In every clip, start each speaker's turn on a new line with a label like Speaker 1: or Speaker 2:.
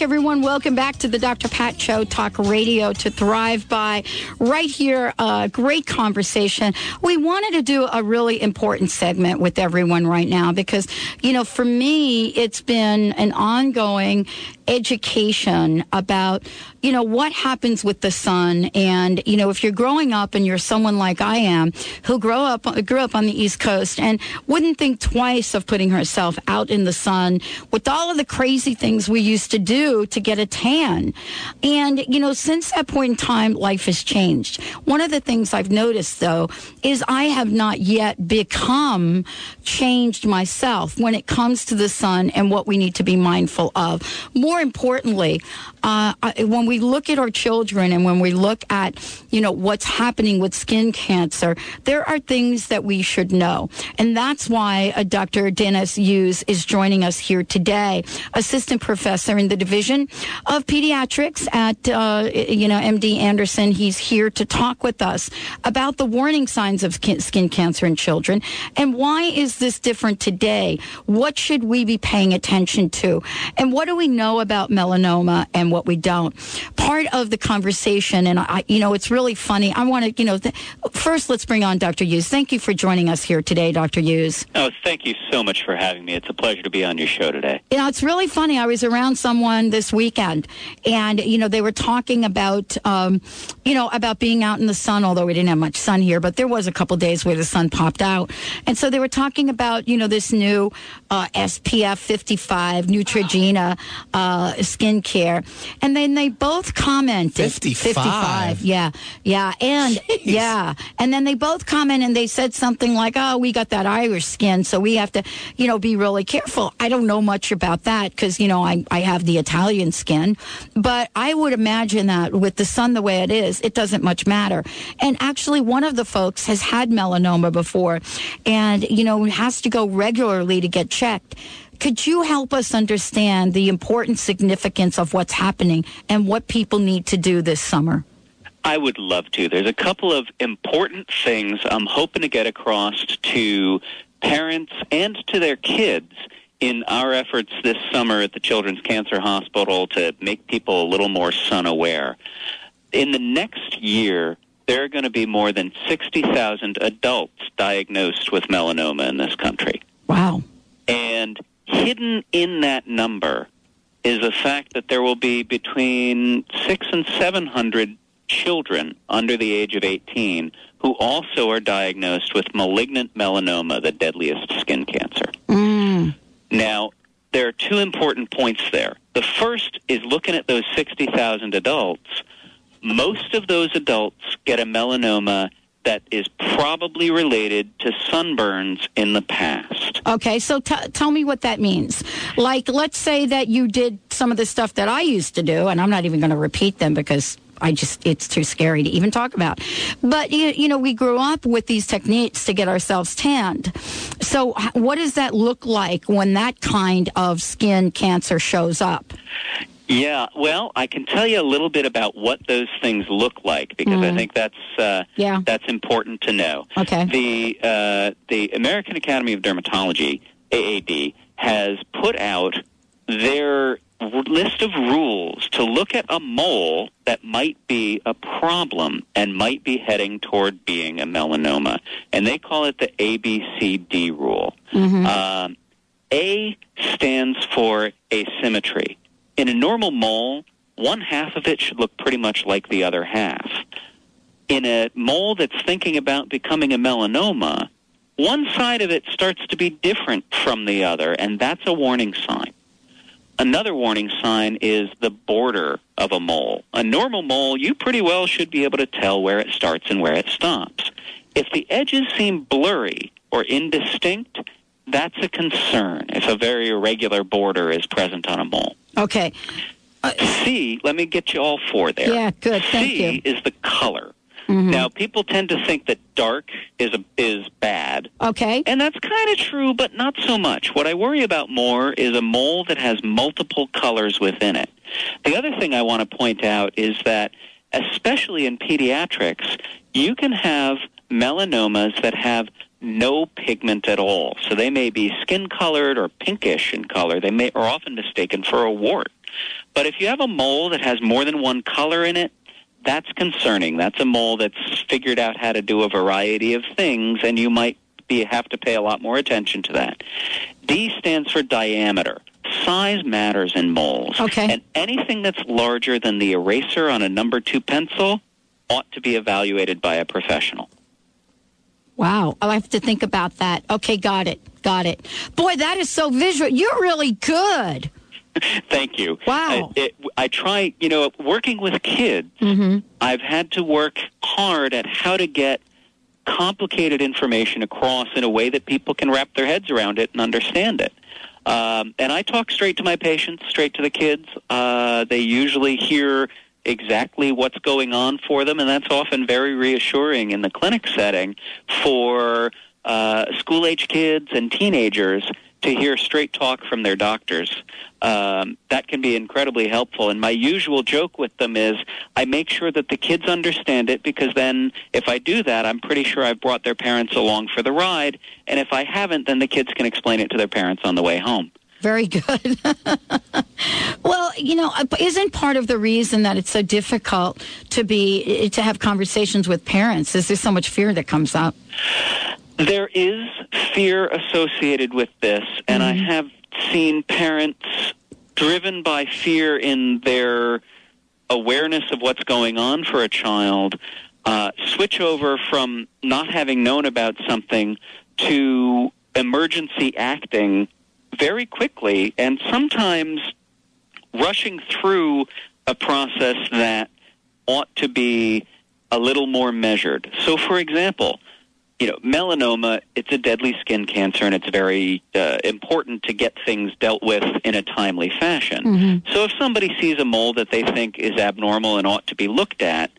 Speaker 1: everyone. Welcome back to the Dr. Pat Show, Talk Radio to Thrive By. Right here, uh, great conversation. We wanted to do a really important segment with everyone right now because, you know, for me, it's been an ongoing education about you know what happens with the sun. And you know if you're growing up and you're someone like I am who grew up grew up on the east coast and wouldn't think twice of putting herself out in the sun with all of the crazy things we used to do to get a tan. And you know since that point in time life has changed. One of the things I've noticed though is I have not yet become changed myself when it comes to the sun and what we need to be mindful of. More importantly, uh, when we look at our children and when we look at, you know, what's happening with skin cancer, there are things that we should know. And that's why uh, Dr. Dennis Hughes is joining us here today, assistant professor in the division of pediatrics at, uh, you know, MD Anderson. He's here to talk with us about the warning signs of skin cancer in children and why is this different today? What should we be paying attention to? And what do we know about melanoma and what we don't. Part of the conversation, and I, you know, it's really funny. I want to, you know, th- first let's bring on Dr. Hughes. Thank you for joining us here today, Dr. Hughes.
Speaker 2: Oh, thank you so much for having me. It's a pleasure to be on your show today.
Speaker 1: You know, it's really funny. I was around someone this weekend, and you know, they were talking about, um, you know, about being out in the sun. Although we didn't have much sun here, but there was a couple days where the sun popped out, and so they were talking about, you know, this new uh, SPF 55 Neutrogena uh, skincare, and then they both commented
Speaker 3: 55.
Speaker 1: 55 yeah, yeah, and
Speaker 3: Jeez.
Speaker 1: yeah, and then they both comment and they said something like, "Oh, we got that Irish skin, so we have to, you know, be really careful." I don't know much about that because you know I I have the Italian skin, but I would imagine that with the sun the way it is, it doesn't much matter. And actually, one of the folks has had melanoma before, and you know has to go regularly to get checked. Could you help us understand the important significance of what's happening and what people need to do this summer?
Speaker 2: I would love to. There's a couple of important things I'm hoping to get across to parents and to their kids in our efforts this summer at the Children's Cancer Hospital to make people a little more sun aware. In the next year, there are going to be more than 60,000 adults diagnosed with melanoma in this country.
Speaker 1: Wow.
Speaker 2: And hidden in that number is the fact that there will be between six and 700 children under the age of 18 who also are diagnosed with malignant melanoma, the deadliest skin cancer.
Speaker 1: Mm.
Speaker 2: Now, there are two important points there. The first is looking at those 60,000 adults. Most of those adults get a melanoma that is probably related to sunburns in the past.
Speaker 1: Okay, so t- tell me what that means. Like, let's say that you did some of the stuff that I used to do, and I'm not even going to repeat them because I just, it's too scary to even talk about. But, you, you know, we grew up with these techniques to get ourselves tanned. So, what does that look like when that kind of skin cancer shows up?
Speaker 2: Yeah, well, I can tell you a little bit about what those things look like because mm. I think that's uh,
Speaker 1: yeah.
Speaker 2: that's important to know.
Speaker 1: Okay.
Speaker 2: The uh, the American Academy of Dermatology (AAD) has put out their list of rules to look at a mole that might be a problem and might be heading toward being a melanoma, and they call it the ABCD rule.
Speaker 1: Mm-hmm.
Speaker 2: Um, a stands for asymmetry in a normal mole, one half of it should look pretty much like the other half. In a mole that's thinking about becoming a melanoma, one side of it starts to be different from the other, and that's a warning sign. Another warning sign is the border of a mole. A normal mole, you pretty well should be able to tell where it starts and where it stops. If the edges seem blurry or indistinct, that's a concern if a very irregular border is present on a mole.
Speaker 1: Okay.
Speaker 2: Uh, C, let me get you all four there.
Speaker 1: Yeah, good. Thank
Speaker 2: C
Speaker 1: you.
Speaker 2: is the color.
Speaker 1: Mm-hmm.
Speaker 2: Now, people tend to think that dark is a, is bad.
Speaker 1: Okay.
Speaker 2: And that's kind of true, but not so much. What I worry about more is a mole that has multiple colors within it. The other thing I want to point out is that, especially in pediatrics, you can have melanomas that have no pigment at all. So they may be skin colored or pinkish in color. They may are often mistaken for a wart. But if you have a mole that has more than one color in it, that's concerning. That's a mole that's figured out how to do a variety of things, and you might be have to pay a lot more attention to that. D stands for diameter. Size matters in moles.
Speaker 1: Okay.
Speaker 2: And anything that's larger than the eraser on a number two pencil ought to be evaluated by a professional.
Speaker 1: Wow. I'll have to think about that. Okay, got it. Got it. Boy, that is so visual. You're really good.
Speaker 2: Thank you.
Speaker 1: Wow.
Speaker 2: I, it, I try, you know, working with kids,
Speaker 1: Mm-hmm.
Speaker 2: I've had to work hard at how to get complicated information across in a way that people can wrap their heads around it and understand it. Um, and I talk straight to my patients, straight to the kids. Uh, they usually hear exactly what's going on for them, and that's often very reassuring in the clinic setting for uh, school age kids and teenagers to hear straight talk from their doctors. Um, that can be incredibly helpful. And my usual joke with them is I make sure that the kids understand it because then if I do that, I'm pretty sure I've brought their parents along for the ride. And if I haven't, then the kids can explain it to their parents on the way home.
Speaker 1: Very good. well, you know, uh, isn't part of the reason that it's so difficult to be to have conversations with parents is there so much fear that comes up?
Speaker 2: There is fear associated with this, and I have seen parents driven by fear in their awareness of what's going on for a child uh, switch over from not having known about something to emergency acting very quickly and sometimes rushing through a process that ought to be a little more measured. So, for example, you know, melanoma, it's a deadly skin cancer and it's very uh, important to get things dealt with in a timely fashion. So if somebody sees a mole that they think is abnormal and ought to be looked at,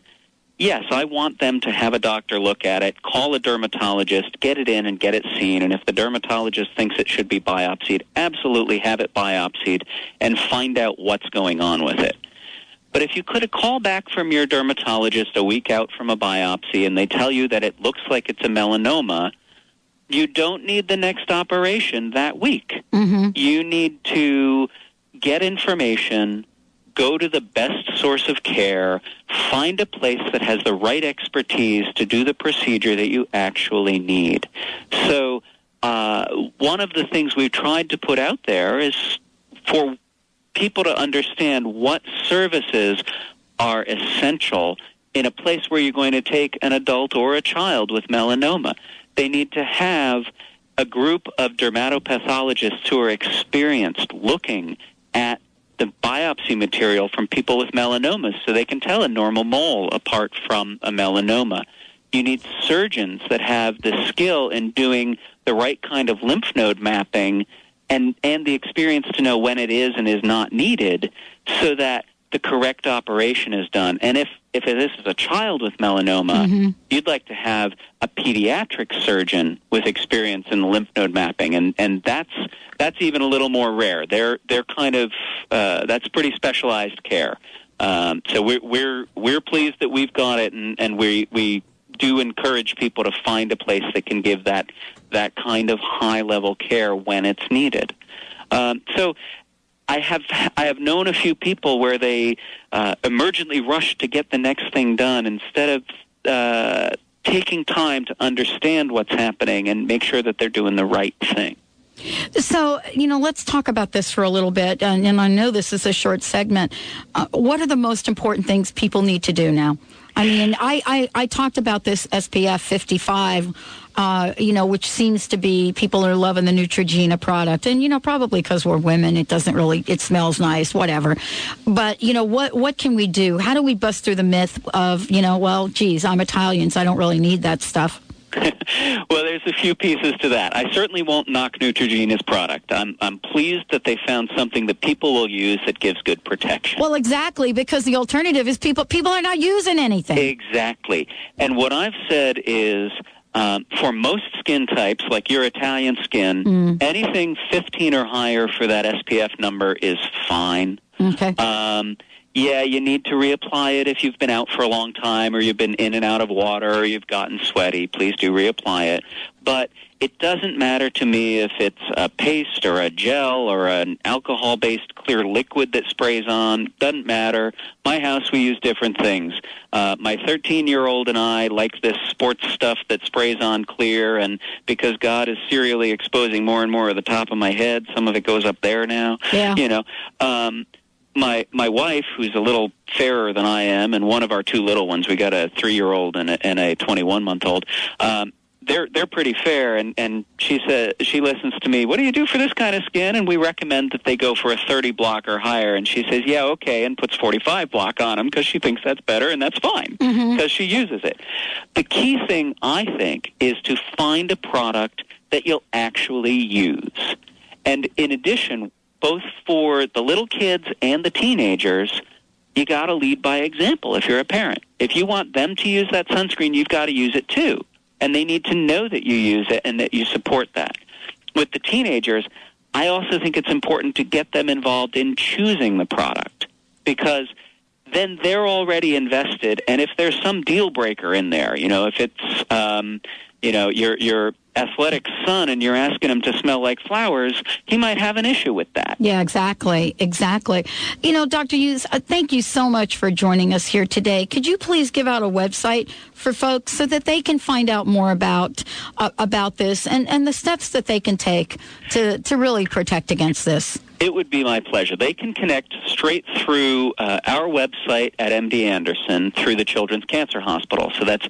Speaker 2: yes, I want them to have a doctor look at it, call a dermatologist, get it in and get it seen. And if the dermatologist thinks it should be biopsied, absolutely have it biopsied and find out what's going on with it. But if you could have called back from your dermatologist a week out from a biopsy and they tell you that it looks like it's a melanoma, you don't need the next operation that week.
Speaker 1: Mm-hmm.
Speaker 2: You need to get information, go to the best source of care, find a place that has the right expertise to do the procedure that you actually need. So, uh, one of the things we've tried to put out there is for people to understand what services are essential in a place where you're going to take an adult or a child with melanoma. They need to have a group of dermatopathologists who are experienced looking at the biopsy material from people with melanomas so they can tell a normal mole apart from a melanoma. You need surgeons that have the skill in doing the right kind of lymph node mapping and, and the experience to know when it is and is not needed so that the correct operation is done. And if, if this is a child with melanoma, you'd like to have a pediatric surgeon with experience in lymph node mapping, and, and that's that's even a little more rare. They're they're kind of uh, that's pretty specialized care. Um, so we're we're we're pleased that we've got it, and, and we we do encourage people to find a place that can give that that kind of high level care when it's needed. Um, so I have I have known a few people where they uh, emergently rush to get the next thing done instead of uh, taking time to understand what's happening and make sure that they're doing the right thing.
Speaker 1: So, you know, let's talk about this for a little bit. And, and I know this is a short segment. Uh, what are the most important things people need to do now? I mean, I, I, I talked about this SPF 55, uh, you know, which seems to be people are loving the Neutrogena product. And, you know, probably because we're women, it doesn't really, it smells nice, whatever. But, you know, what, what can we do? How do we bust through the myth of, you know, well, geez, I'm Italian, so I don't really need that stuff?
Speaker 2: well, there's a few pieces to that. I certainly won't knock Neutrogena's product. I'm, I'm pleased that they found something that people will use that gives good protection.
Speaker 1: Well, exactly, because the alternative is people people are not using anything.
Speaker 2: Exactly. And what I've said is um, for most skin types, like your Italian skin, anything 15 or higher for that SPF number is fine.
Speaker 1: Okay.
Speaker 2: Um, yeah, you need to reapply it if you've been out for a long time or you've been in and out of water or you've gotten sweaty. Please do reapply it. But it doesn't matter to me if it's a paste or a gel or an alcohol based clear liquid that sprays on. Doesn't matter. My house, we use different things. Uh, my 13 year old and I like this sports stuff that sprays on clear, and because God is serially exposing more and more of the top of my head, some of it goes up there now.
Speaker 1: Yeah.
Speaker 2: You know, um, my my wife, who's a little fairer than I am, and one of our two little ones, we got a three year old and a, and a 21 month old. Um, they're they're pretty fair, and and she said she listens to me. What do you do for this kind of skin? And we recommend that they go for a 30 block or higher. And she says, yeah, okay, and puts 45 block on them because she thinks that's better, and that's fine because
Speaker 1: Mm-hmm.
Speaker 2: she uses it. The key thing I think is to find a product that you'll actually use, and in addition, both for the little kids and the teenagers. You got to lead by example if you're a parent. If you want them to use that sunscreen, you've got to use it too and they need to know that you use it and that you support that. With the teenagers, I also think it's important to get them involved in choosing the product because then they're already invested. And if there's some deal breaker in there, you know, if it's, um, you know, your your athletic son and you're asking him to smell like flowers, he might have an issue with that.
Speaker 1: Yeah, exactly. Exactly. You know, Dr. Hughes, uh, thank you so much for joining us here today. Could you please give out a website for folks so that they can find out more about uh, about this and, and the steps that they can take to, to really protect against this?
Speaker 2: It would be my pleasure. They can connect straight through uh, our website at MD Anderson through the Children's Cancer Hospital. So that's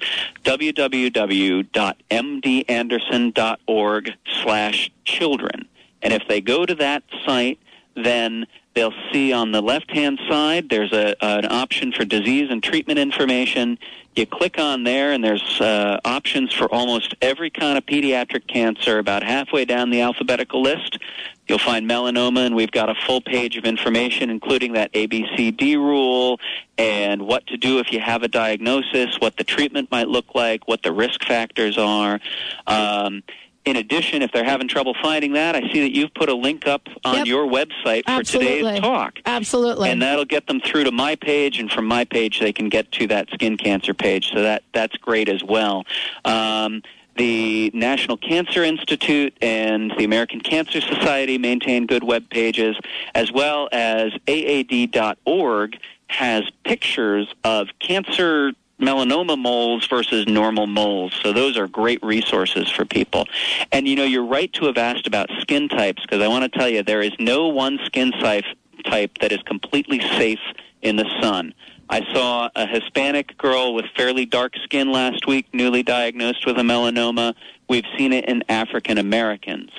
Speaker 2: www.mdanderson.org slash children. And if they go to that site, then they'll see on the left-hand side there's a, an option for disease and treatment information. You click on there, and there's uh, options for almost every kind of pediatric cancer about halfway down the alphabetical list. You'll find melanoma, and we've got a full page of information, including that ABCD rule and what to do if you have a diagnosis, what the treatment might look like, what the risk factors are. Um, in addition, if they're having trouble finding that, I see that you've put a link up on
Speaker 1: Yep.
Speaker 2: your website for
Speaker 1: Absolutely.
Speaker 2: today's talk.
Speaker 1: Absolutely.
Speaker 2: And that'll get them through to my page, and from my page they can get to that skin cancer page. So that that's great as well. Um, the National Cancer Institute and the American Cancer Society maintain good web pages, as well as AAD.org has pictures of cancer melanoma moles versus normal moles. So those are great resources for people. And you know, you're right to have asked about skin types because I want to tell you there is no one skin type that is completely safe in the sun. I saw a Hispanic girl with fairly dark skin last week, newly diagnosed with a melanoma. We've seen it in African Americans.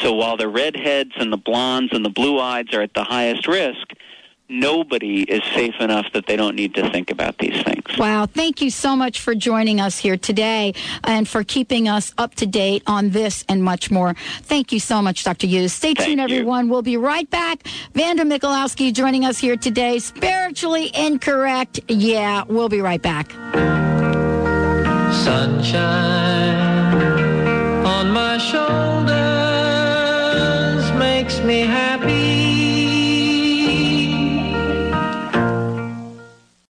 Speaker 2: So while the redheads and the blondes and the blue eyes are at the highest risk, nobody is safe enough that they don't need to think about these things.
Speaker 1: Wow. Thank you so much for joining us here today and for keeping us up to date on this and much more. Thank you so much, Dr. Hughes. Stay
Speaker 2: Thank
Speaker 1: tuned,
Speaker 2: you.
Speaker 1: everyone. We'll be right back. Vanda Mikulowski joining us here today. Spiritually incorrect. Yeah, we'll be right back.
Speaker 3: Sunshine